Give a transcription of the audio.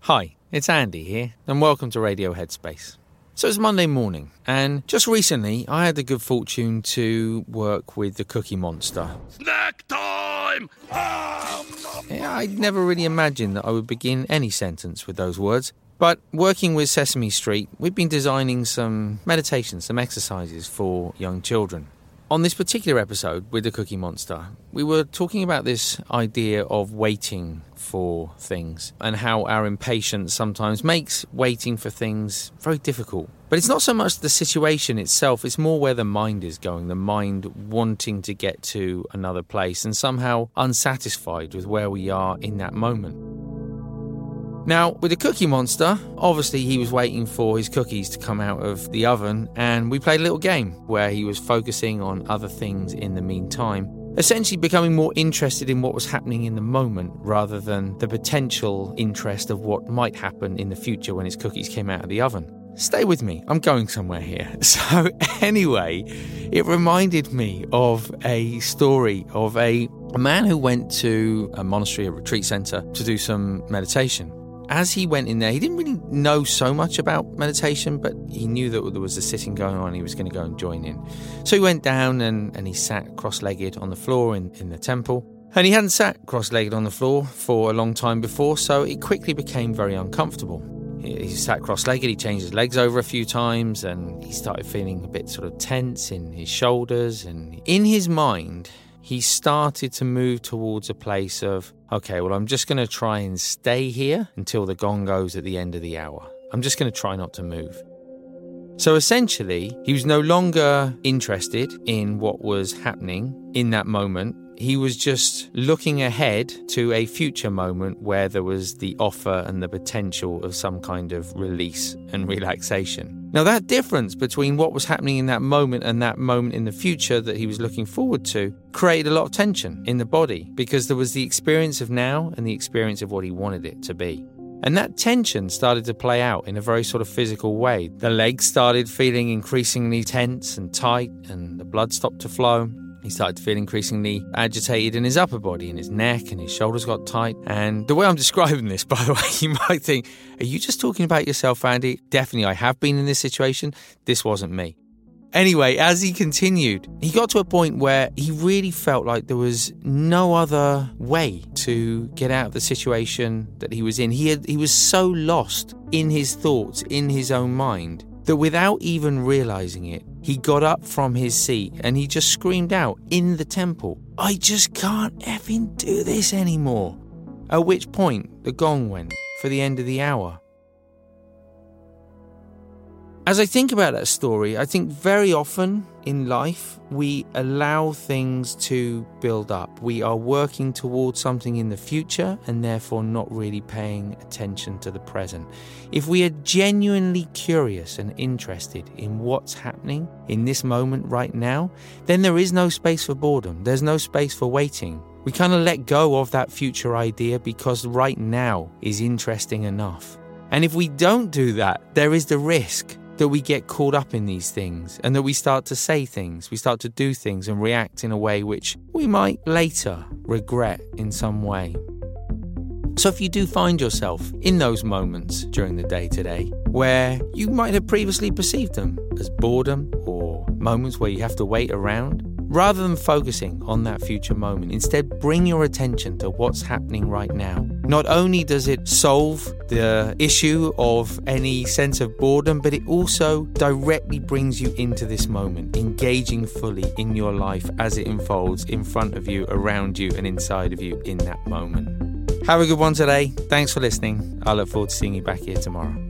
Hi, it's Andy here, and welcome to Radio Headspace. So it's Monday morning, and just recently I had the good fortune to work with the Cookie Monster. Snack time! Yeah, I'd never really imagined that I would begin any sentence with those words. But working with Sesame Street, we've been designing some meditations, some exercises for young children. On this particular episode with the Cookie Monster, we were talking about this idea of waiting for things and how our impatience sometimes makes waiting for things very difficult. But it's not so much the situation itself, it's more where the mind is going, the mind wanting to get to another place and somehow unsatisfied with where we are in that moment. Now, with the Cookie Monster, obviously he was waiting for his cookies to come out of the oven, and we played a little game where he was focusing on other things in the meantime, essentially becoming more interested in what was happening in the moment rather than the potential interest of what might happen in the future when his cookies came out of the oven. Stay with me, I'm going somewhere here. So, anyway, it reminded me of a story of a, a man who went to a monastery, a retreat center, to do some meditation as he went in there, he didn't really know so much about meditation, but he knew that there was a sitting going on. He was going to go and join in. So he went down and, and he sat cross legged on the floor in, in the temple. And he hadn't sat cross legged on the floor for a long time before, so it quickly became very uncomfortable. He, he sat cross legged, he changed his legs over a few times, and he started feeling a bit sort of tense in his shoulders. And in his mind, he started to move towards a place of, okay, well, I'm just going to try and stay here until the gong goes at the end of the hour. I'm just going to try not to move. So essentially, he was no longer interested in what was happening in that moment. He was just looking ahead to a future moment where there was the offer and the potential of some kind of release and relaxation. Now, that difference between what was happening in that moment and that moment in the future that he was looking forward to created a lot of tension in the body because there was the experience of now and the experience of what he wanted it to be. And that tension started to play out in a very sort of physical way. The legs started feeling increasingly tense and tight, and the blood stopped to flow. He started to feel increasingly agitated in his upper body, in his neck, and his shoulders got tight. And the way I'm describing this, by the way, you might think, Are you just talking about yourself, Andy? Definitely, I have been in this situation. This wasn't me. Anyway, as he continued, he got to a point where he really felt like there was no other way to get out of the situation that he was in. He had, he was so lost in his thoughts, in his own mind, that without even realizing it, he got up from his seat and he just screamed out in the temple, I just can't effing do this anymore. At which point, the gong went for the end of the hour. As I think about that story, I think very often in life we allow things to build up. We are working towards something in the future and therefore not really paying attention to the present. If we are genuinely curious and interested in what's happening in this moment right now, then there is no space for boredom, there's no space for waiting. We kind of let go of that future idea because right now is interesting enough. And if we don't do that, there is the risk that we get caught up in these things and that we start to say things, we start to do things and react in a way which we might later regret in some way. So, if you do find yourself in those moments during the day today where you might have previously perceived them as boredom or moments where you have to wait around, Rather than focusing on that future moment, instead bring your attention to what's happening right now. Not only does it solve the issue of any sense of boredom, but it also directly brings you into this moment, engaging fully in your life as it unfolds in front of you, around you, and inside of you in that moment. Have a good one today. Thanks for listening. I look forward to seeing you back here tomorrow.